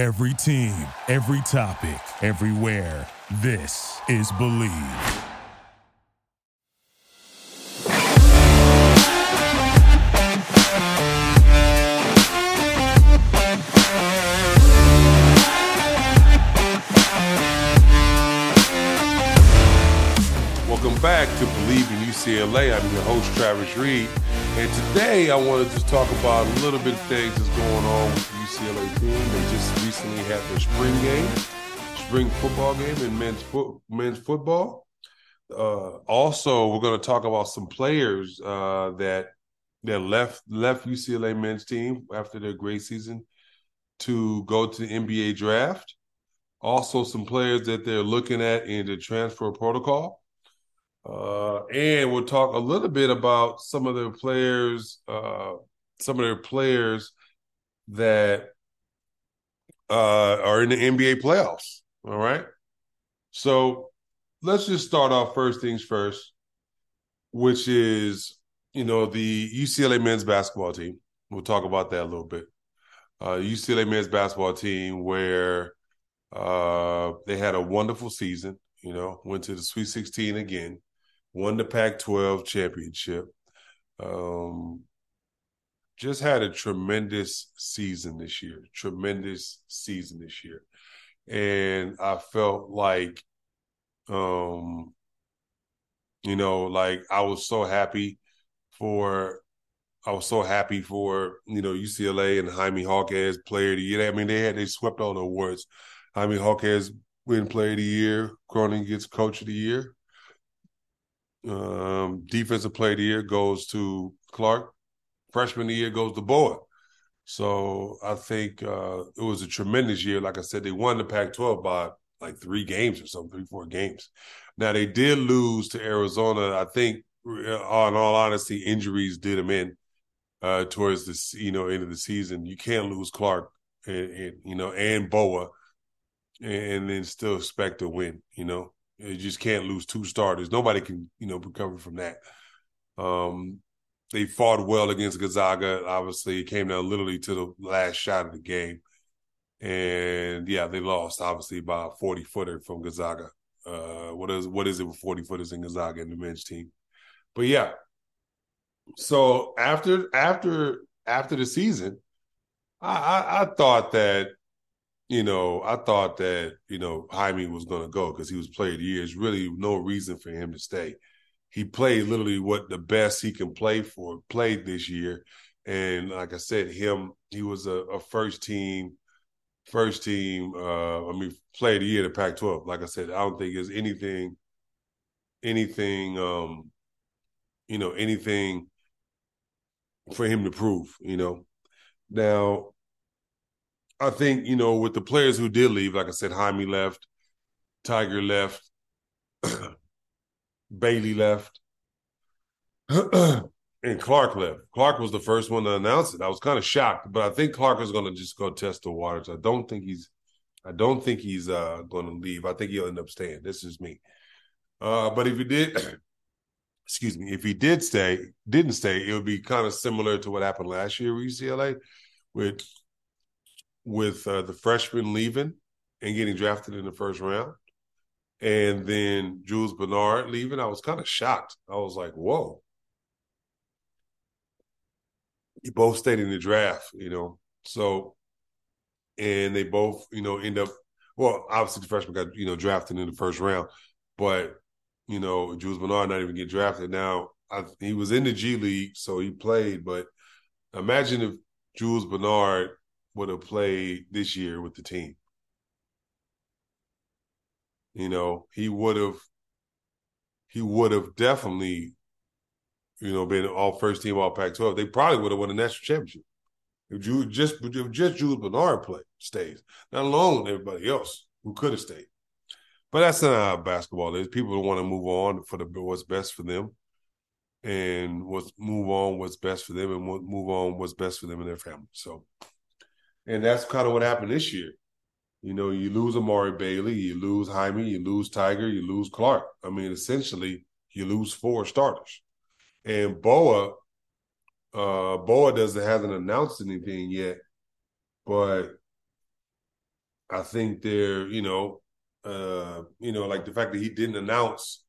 Every team, every topic, everywhere. This is Bleav. Welcome back to In UCLA. I'm your host, Travis Reed. And today I wanted to talk about a little bit of things that's going on with the UCLA team. They just recently had their spring game, spring football game in men's, fo- men's football. Uh, also, we're going to talk about some players uh, that that left left UCLA men's team after their great season to go to the NBA draft. Also, some players that they're looking at in the transfer protocol. Uh, and we'll talk a little bit about some of the players, uh, some of their players that uh, are in the NBA playoffs. All right. So let's just start off first things first, which is, you know, the UCLA men's basketball team. We'll talk about that a little bit. Uh, UCLA men's basketball team, where uh, they had a wonderful season, you know, went to the Sweet 16 again won the Pac-12 championship. Um, just had a tremendous season this year. Tremendous season this year, and I felt like, um, you know, like I was so happy for. I was so happy for you know UCLA and Jaime Jaquez Player of the Year. I mean, they had they swept all the awards. Jaime Jaquez win Player of the Year. Cronin gets Coach of the Year. Um, defensive player of the year goes to Clark. Freshman of the year goes to Bona. So I think uh, it was a tremendous year. Like I said, they won the Pac-12 by like three games or something, three, four games. Now they did lose to Arizona. I think, uh, in all honesty, injuries did them in uh, towards the you know end of the season. You can't lose Clark and, and you know and Bona, and, and then still expect to win. You know, you just can't lose two starters. Nobody can, you know, recover from that. Um, they fought well against Gonzaga. Obviously, it came down literally to the last shot of the game. And yeah, they lost obviously by a 40 footer from Gonzaga. Uh, what is what is it with 40 footers in Gonzaga in the men's team? But yeah. So after after after the season, I, I, I thought that you know, I thought that, you know, Jaime was going to go because he was player of the year. Really no reason for him to stay. He played literally what the best he can play for, played this year. And like I said, him, he was a, a first team, first team, uh, I mean, player of the year to Pac 12. Like I said, I don't think there's anything, anything, um, you know, anything for him to prove, you know. Now, I think you know with the players who did leave, like I said, Jaime left, Tyger left, Bailey left, and Clark left. Clark was the first one to announce it. I was kind of shocked, but I think Clark is going to just go test the waters. I don't think he's, I don't think he's uh, going to leave. I think he'll end up staying. This is me. Uh, but if he did, excuse me, if he did stay, didn't stay, it would be kind of similar to what happened last year with UCLA, with with uh, the freshman leaving and getting drafted in the first round, and then Jules Bernard leaving, I was kind of shocked. I was like, "Whoa!" You both stayed in the draft, you know. So, and they both, you know, end up. Well, obviously the freshman got you know drafted in the first round, but you know Jules Bernard not even get drafted. Now I, he was in the G League, so he played. But imagine if Jules Bernard would have played this year with the team. You know, he would have he would have definitely, you know, been all first team all Pac 12. They probably would have won the national championship. If Jules, just if just Jules Bernard play stays, not alone everybody else who could have stayed. But that's not how basketball is. People want to move on for the what's best for them, and what's move on what's best for them, and move on what's best for them and their family. So and that's kind of what happened this year. You know, you lose Amari Bailey, you lose Jaime, you lose Tyger, you lose Clark. I mean, essentially, you lose four starters. And Bona, uh, Bona doesn't hasn't announced anything yet, but I think they're, you know, uh, you know, like the fact that he didn't announce,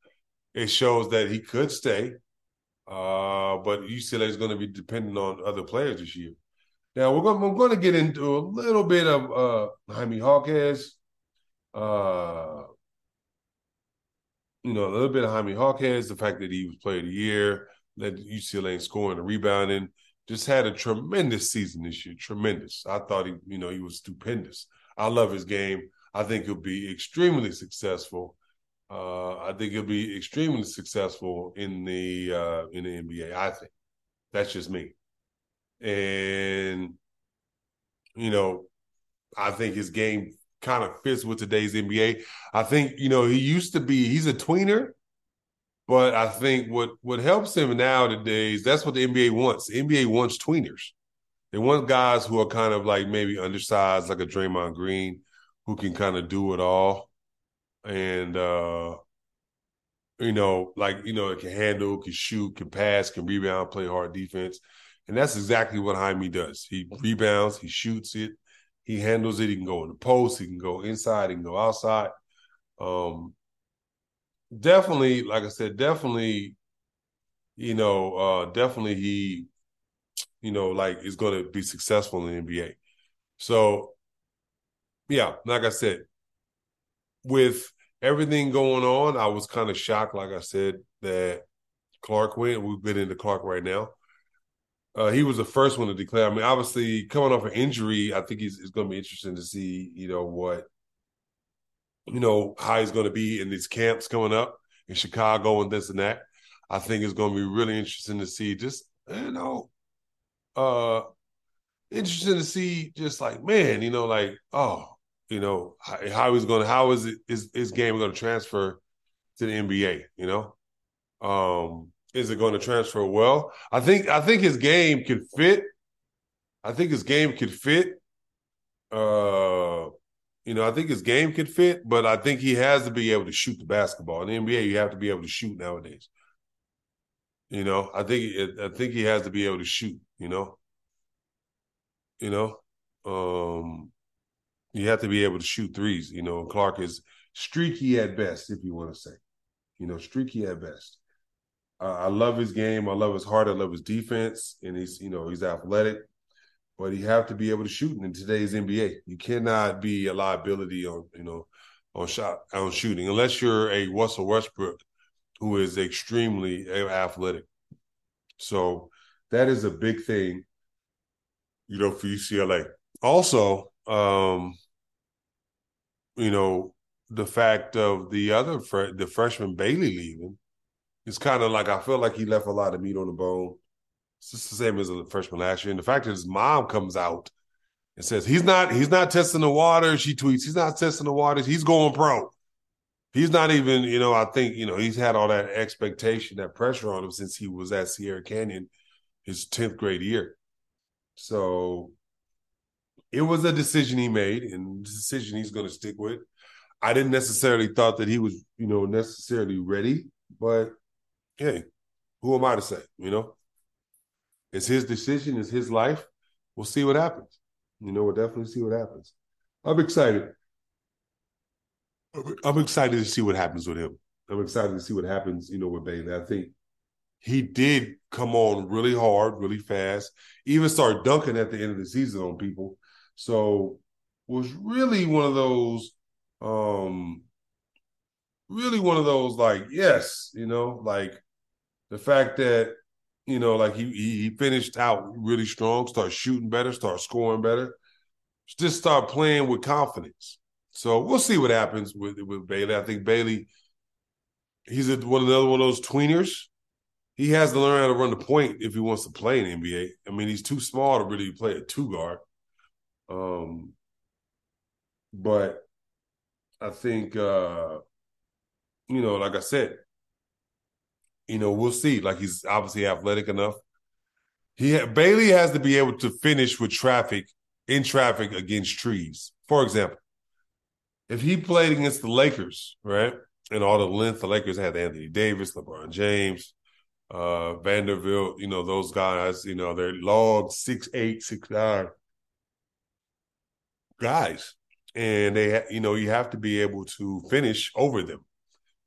it shows that he could stay. Uh, but UCLA is going to be dependent on other players this year. Now we're going, we're going to get into a little bit of uh, Jaime Jaquez, uh, you know, a little bit of Jaime Jaquez, the fact that he was player of the year, led UCLA in scoring and rebounding, just had a tremendous season this year. Tremendous. I thought he, you know, he was stupendous. I love his game. I think he'll be extremely successful. Uh, I think he'll be extremely successful in the uh, in the NBA. I think that's just me, and you know, I think his game kind of fits with today's NBA. I think you know he used to be he's a tweener, but I think what what helps him nowadays that's what the NBA wants. The NBA wants tweeners. They want guys who are kind of like maybe undersized, like a Draymond Green, who can kind of do it all, and uh you know, like you know, it can handle, can shoot, can pass, can rebound, play hard defense, and that's exactly what Jaime does. He rebounds, he shoots it, he handles it. He can go in the post, he can go inside, he can go outside. Um, definitely, like I said, definitely, you know, uh, definitely he, you know, like is going to be successful in the NBA. So, yeah, like I said, with everything going on, I was kind of shocked, like I said, that Clark went. We've been into Clark right now. Uh, he was the first one to declare. I mean, obviously, coming off an injury, I think he's, it's going to be interesting to see, you know, what, you know, how he's going to be in these camps coming up in Chicago and this and that. I think it's going to be really interesting to see. Just you know, uh, interesting to see. Just like man, you know, like oh, you know, how, how he's going to how is it is his game going to transfer to the NBA? You know, um, is it going to transfer well? I think I think his game can fit. I think his game could fit. Uh, you know, I think his game could fit, but I think he has to be able to shoot the basketball. In the NBA, you have to be able to shoot nowadays. You know, I think I think he has to be able to shoot. You know, you know, um, you have to be able to shoot threes. You know, Clark is streaky at best, if you want to say. You know, streaky at best. Uh, I love his game. I love his heart. I love his defense, and he's you know he's athletic, but you have to be able to shoot in today's NBA. You cannot be a liability on you know on shot on shooting unless you're a Russell Westbrook, who is extremely athletic. So that is a big thing, you know, for UCLA. Also, um, you know, the fact of the other the freshman Bailey leaving it's kind of like I feel like he left a lot of meat on the bone. It's just the same as a freshman last year. And the fact that his mom comes out and says he's not he's not testing the water. She tweets he's not testing the waters. He's going pro. He's not even you know I think you know he's had all that expectation that pressure on him since he was at Sierra Canyon his tenth grade year. So it was a decision he made and a decision he's going to stick with. I didn't necessarily thought that he was you know necessarily ready, but hey, who am I to say? You know, it's his decision, it's his life. We'll see what happens. You know, we'll definitely see what happens. I'm excited. I'm excited to see what happens with him. I'm excited to see what happens, you know, with Bailey. I think he did come on really hard, really fast, even start dunking at the end of the season on people. So was really one of those um really one of those like, yes, you know, like the fact that you know, like he he finished out really strong, start shooting better, start scoring better, just start playing with confidence. So we'll see what happens with with Bailey. I think Bailey, he's a, one another one of those tweeners. He has to learn how to run the point if he wants to play in NBA. I mean, he's too small to really play a two guard. Um, but I think uh, you know, like I said, you know, we'll see. Like he's obviously athletic enough. He ha- Bailey has to be able to finish with traffic in traffic against trees. For example, if he played against the Lakers, right, and all the length the Lakers had Anthony Davis, LeBron James, uh, Vanderbilt, you know, those guys, you know, they're long six eight, six nine guys. and they, you know, you have to be able to finish over them.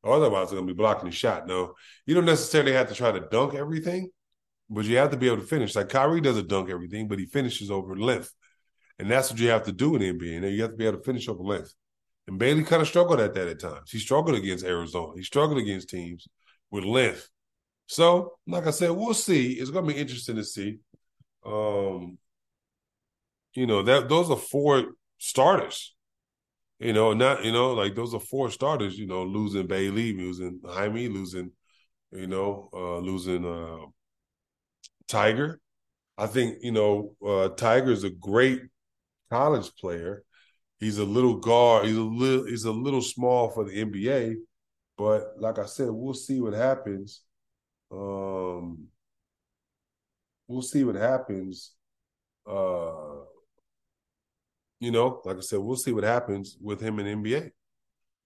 Otherwise, they're going to be blocking the shot. No, you don't necessarily have to try to dunk everything, but you have to be able to finish. Like Kyrie doesn't dunk everything, but he finishes over length. And that's what you have to do in the NBA. You have to be able to finish over length. And Bailey kind of struggled at that at times. He struggled against Arizona. He struggled against teams with length. So, like I said, we'll see. It's going to be interesting to see. Um, you know that those are four starters. You know, not you know like those are four starters. You know, losing Bailey, losing Jaime, losing you know, uh, losing uh, Tyger. I think you know uh, Tyger is a great college player. He's a little guard. He's a little. He's a little small for the NBA, but like I said, we'll see what happens. Um, we'll see what happens. Uh, you know, like I said, we'll see what happens with him in NBA.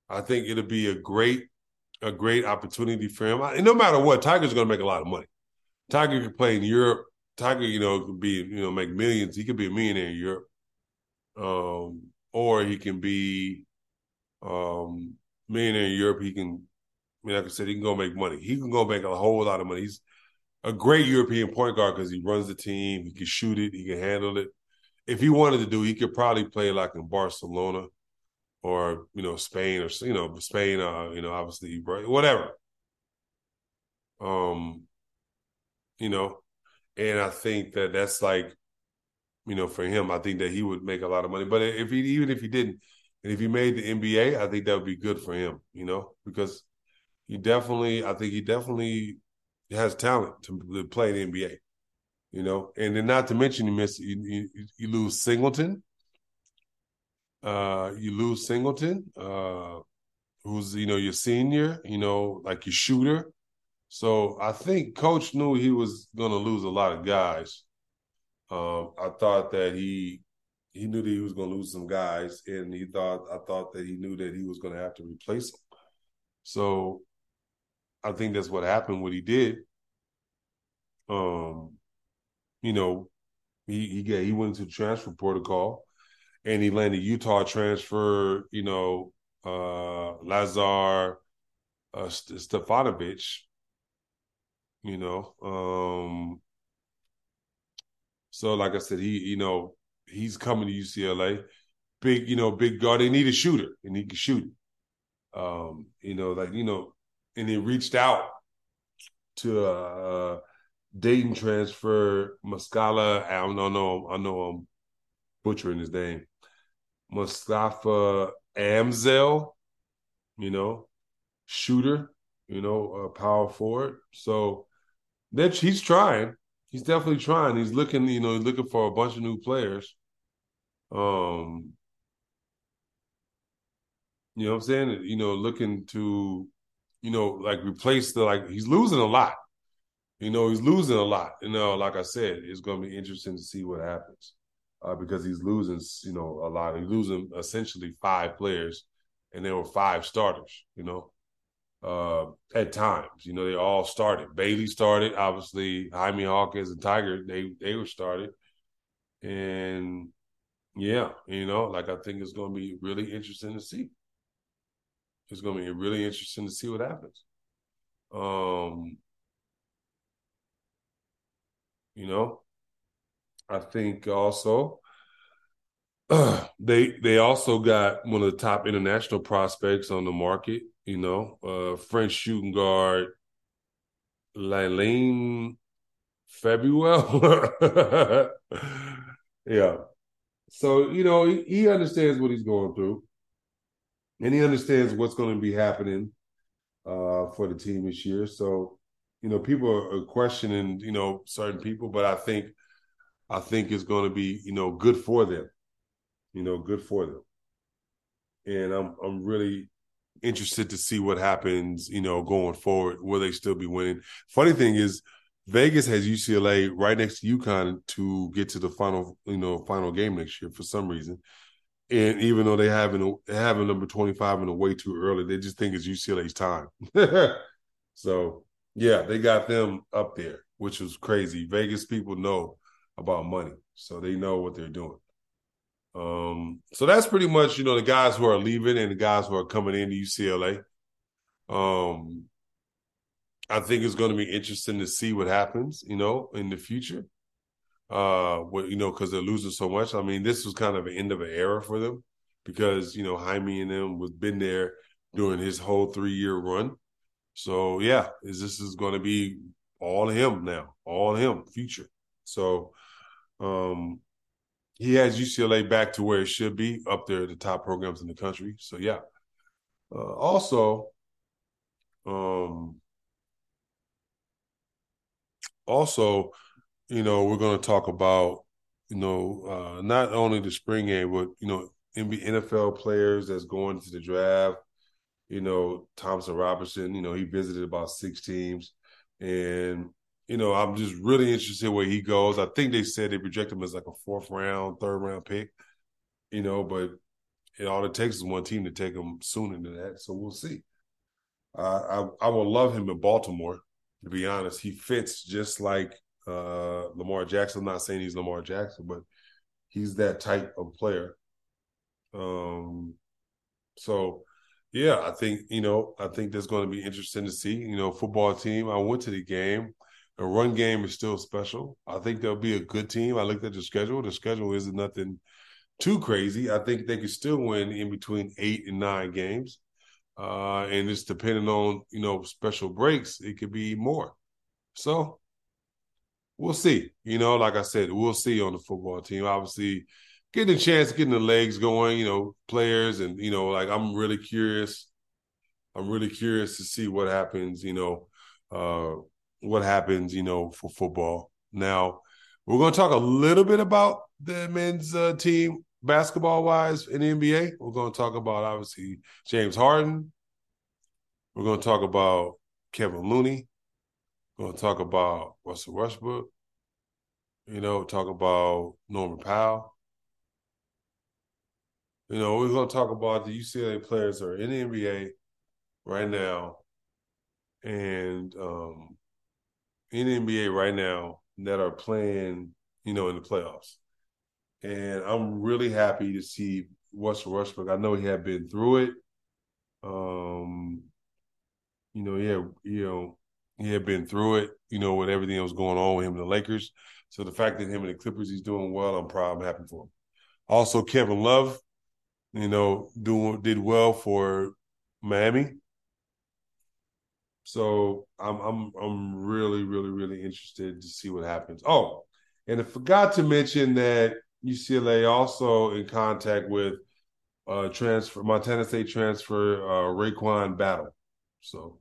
I think it'll be a great, a great opportunity for him. And no matter what, Tyger's going to make a lot of money. Tyger could play in Europe. Tyger, you know, could be, you know, make millions. He could be a millionaire in Europe, um, or he can be um, millionaire in Europe. He can, I mean, like I said, he can go make money. He can go make a whole lot of money. He's a great European point guard because he runs the team. He can shoot it. He can handle it if he wanted to do, he could probably play like in Barcelona or you know Spain or you know Spain. Uh, you know, obviously whatever. Um, you know, and I think that that's like, you know, for him, I think that he would make a lot of money. But if he even if he didn't, and if he made the NBA, I think that would be good for him. You know, because he definitely, I think he definitely has talent to play in the NBA you know, and then not to mention you miss you, you, you lose Singleton. Uh, you lose Singleton, uh, who's you know your senior, you know, like your shooter. So I think Coach knew he was going to lose a lot of guys. Um, I thought that he he knew that he was going to lose some guys, and he thought I thought that he knew that he was going to have to replace them. So I think that's what happened. What he did. Um, you know, he he got, he went into the transfer protocol, and he landed Utah transfer. You know, uh, Lazar uh, Stefanovic. You know, um, so like I said, he you know he's coming to UCLA. Big, you know, big guard. They need a shooter, and he can shoot. Um, you know, like you know, and he reached out to uh, Dayton transfer Muscala. I don't know. I know I'm butchering his name. Mustapha Amzil, you know, shooter, you know, a power forward. So that he's trying. He's definitely trying. He's looking, you know, he's looking for a bunch of new players. Um, you know what I'm saying? You know, looking to, you know, like replace the like he's losing a lot. You know, he's losing a lot. You know, like I said, it's going to be interesting to see what happens uh, because he's losing, you know, a lot. He's losing essentially five players, and there were five starters. You know, uh, at times, you know, they all started. Bailey started, obviously. Jaime Hawkins and Tyger, they they were started, and yeah, you know, like I think it's going to be really interesting to see. It's going to be really interesting to see what happens. Um, you know, I think also uh, they they also got one of the top international prospects on the market. You know, uh, French shooting guard Ilane Fibleuil. yeah. So, you know, he, he, understands what he's going through. And he understands what's going to be happening uh, for the team this year. So you know, people are questioning, you know, certain people, but I think, I think it's going to be, you know, good for them, you know, good for them. And I'm, I'm really interested to see what happens, you know, going forward. Will they still be winning? Funny thing is, Vegas has UCLA right next to UConn to get to the final, you know, final game next year for some reason. And even though they have an have a number twenty five in a way too early, they just think it's UCLA's time. so yeah, they got them up there, which was crazy. Vegas people know about money, so they know what they're doing. Um, so that's pretty much, you know, the guys who are leaving and the guys who are coming into UCLA. Um, I think it's going to be interesting to see what happens, you know, in the future. Uh, what you know, because they're losing so much. I mean, this was kind of an end of an era for them because you know Jaime and them was been there during his whole three year run. So yeah, is this is going to be all him now, all him future. So, um, he has UCLA back to where it should be, up there at the top programs in the country. So yeah. Uh, also, um, also, you know, we're going to talk about, you know, uh, not only the spring game, but you know, NFL players that's going to the draft. You know, Thompson Robinson. You know, he visited about six teams, and you know, I'm just really interested where he goes. I think they said they project him as like a fourth round, third round pick, you know, but it, all it takes is one team to take him sooner than that. So we'll see. I I will love him in Baltimore. To be honest, he fits just like uh, Lamar Jackson. I'm not saying he's Lamar Jackson, but he's that type of player. Um, so yeah, I think you know, I think that's going to be interesting to see. You know, football team. I went to the game. The run game is still special. I think they'll be a good team. I looked at the schedule. The schedule isn't nothing too crazy. I think they could still win in between eight and nine games. Uh, and it's depending on, you know, special breaks, it could be more. So we'll see. You know, like I said, we'll see on the football team. Obviously, getting a chance, getting the legs going, you know, players and, you know, like I'm really curious. I'm really curious to see what happens, you know, uh, what happens, you know, for football. Now, we're going to talk a little bit about the men's uh, team basketball wise in the NBA. We're going to talk about obviously James Harden. We're going to talk about Kevin Looney. We're going to talk about Russell Westbrook. You know, talk about Norman Powell. You know, we're going to talk about the UCLA players that are in the NBA right now and um, in the NBA right now that are playing, you know, in the playoffs. And I'm really happy to see Russell Westbrook. I know he had been through it. Um, you know, yeah, you know, he had been through it, you know, with everything that was going on with him and the Lakers. So the fact that him and the Clippers he's doing well, I'm proud, I'm happy for him. Also, Kevin Love, you know, doing did well for Miami. So I'm I'm I'm really really really interested to see what happens. Oh, and I forgot to mention that UCLA also in contact with uh transfer Montana State transfer uh RaeQuan Battle. So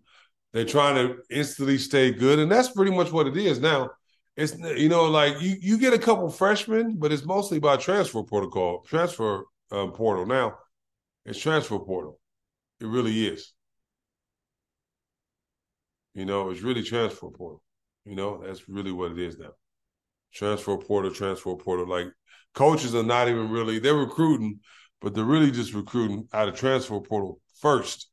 they're trying to instantly stay good, and that's pretty much what it is now. It's you know like you you get a couple freshmen, but it's mostly by transfer protocol, transfer uh, portal. Now it's transfer portal. It really is. You know, it's really transfer portal. You know, that's really what it is now. Transfer portal, transfer portal. Like coaches are not even really they're recruiting, but they're really just recruiting out of transfer portal first.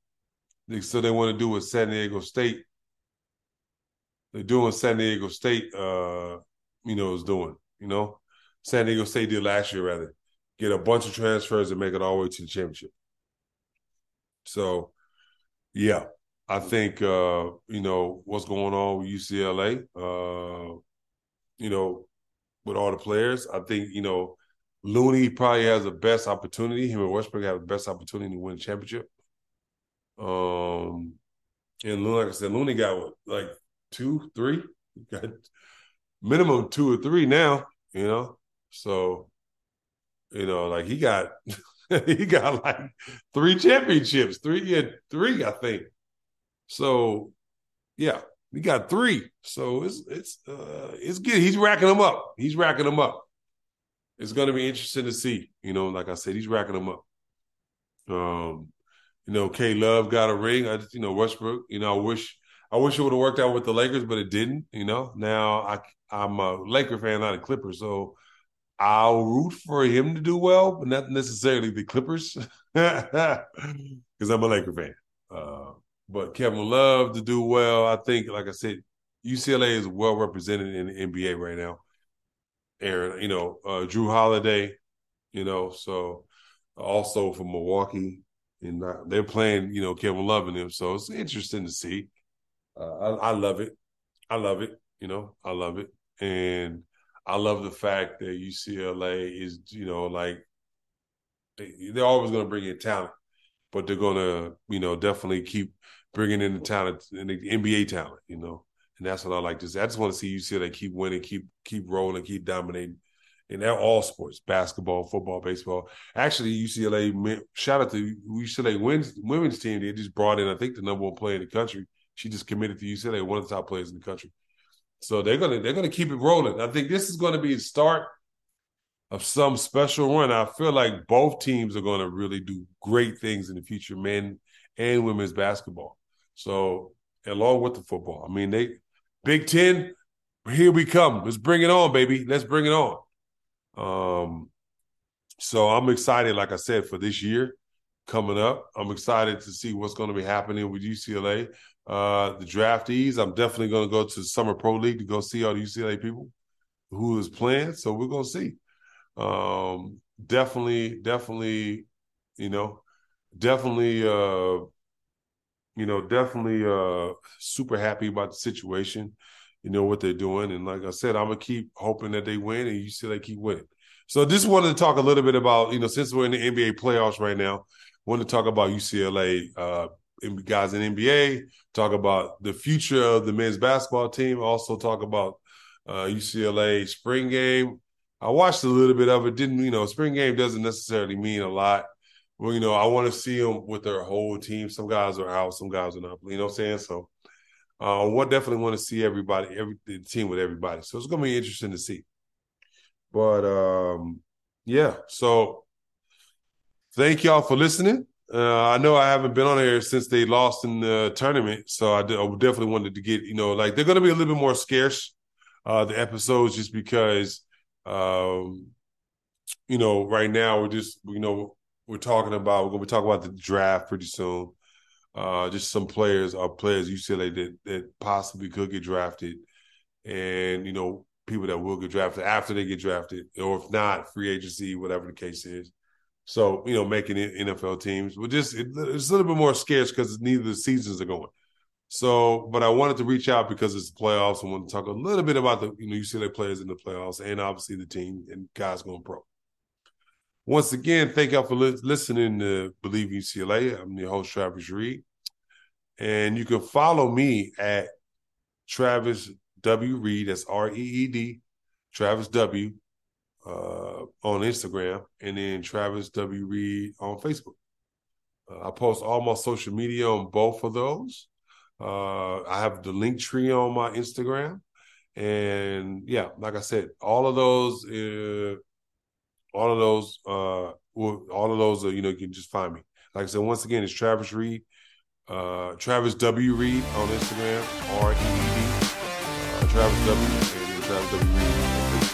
So they want to do what San Diego State. They're doing San Diego State uh, you know, is doing, you know. San Diego State did last year rather. Get a bunch of transfers and make it all the way to the championship. So yeah, I think uh, you know what's going on with UCLA. Uh, you know, with all the players, I think you know Looney probably has the best opportunity. Him and Westbrook have the best opportunity to win the championship. Um, and like I said, Looney got what, like two, three, got minimum two or three now. You know, so you know, like he got he got like three championships, three, yeah, three, I think. So, yeah, he got three. So it's it's uh, it's good. He's racking them up. He's racking them up. It's going to be interesting to see. You know, like I said, he's racking them up. Um, you know, K Love got a ring. I just, you know, Westbrook. You know, I wish I wish it would have worked out with the Lakers, but it didn't. You know, now I I'm a Laker fan, not a Clipper, so I'll root for him to do well, but not necessarily the Clippers, because I'm a Laker fan. Uh, but Kevin Love to do well. I think, like I said, UCLA is well represented in the NBA right now. Aaron, you know, uh, Jrue Holiday, You know, so also from Milwaukee, and they're playing, you know, Kevin Love and them. So it's interesting to see. Uh, I, I love it. I love it. You know, I love it, and I love the fact that UCLA is, you know, like they're always going to bring in talent, but they're going to, you know, definitely keep bringing in the talent and the NBA talent, you know, and that's what I like to see. I just want to see UCLA keep winning, keep keep rolling, keep dominating. They're all sports: basketball, football, baseball. Actually, UCLA shout out to UCLA women's women's team. They just brought in, I think, the number one player in the country. She just committed to UCLA, one of the top players in the country. So they're gonna they're gonna keep it rolling. I think this is to be the start of some special run. I feel like both teams are to really do great things in the future, men and women's basketball. So along with the football, I mean, they Big Ten, here we come. Let's bring it on, baby. Let's bring it on. Um, so I'm excited, like I said, for this year coming up. I'm excited to see what's going to be happening with UCLA. Uh, the draftees, I'm definitely going to go to Summer Pro League to go see all the UCLA people who is playing. So we're going to see. Um, definitely, definitely, you know, definitely, uh, you know, definitely uh, super happy about the situation. You know what they're doing, and like I said, I'm gonna keep hoping that they win, and UCLA keep winning. So, just wanted to talk a little bit about, you know, since we're in the NBA playoffs right now, want to talk about UCLA uh, guys in NBA, talk about the future of the men's basketball team, also talk about uh, UCLA spring game. I watched a little bit of it. Didn't you know? Spring game doesn't necessarily mean a lot. Well, you know, I want to see them with their whole team. Some guys are out, some guys are not. You know what I'm saying? So, uh, what definitely want to see everybody, every the team with everybody. So it's gonna be interesting to see. But um, yeah, so thank y'all for listening. Uh, I know I haven't been on here since they lost in the tournament, so I, I definitely wanted to get you know like they're going to be a little bit more scarce uh, the episodes just because um, you know right now we're just you know we're talking about we're going to be talking about the draft pretty soon. Uh, just some players are players UCLA that that possibly could get drafted, and you know people that will get drafted after they get drafted, or if not, free agency, whatever the case is. So you know, making NFL teams, but just it, it's a little bit more scarce because neither the seasons are going. So, but I wanted to reach out because it's the playoffs. I want to talk a little bit about the you know UCLA players in the playoffs and obviously the team and guys going pro. Once again, thank y'all for li- listening to Bleav UCLA. I'm your host Travis Reed, and you can follow me at Travis W Reed. That's R E E D, Travis W uh, on Instagram, and then Travis W. Reed on Facebook. Uh, I post all my social media on both of those. Uh, I have the link tree on my Instagram, and yeah, like I said, all of those, uh, all of those, uh, well, all of those, are, you know, you can just find me. Like I said, once again, it's Travis Reed, uh, Travis W. Reed on Instagram, R E E D, uh, Travis W. and Travis W. Reed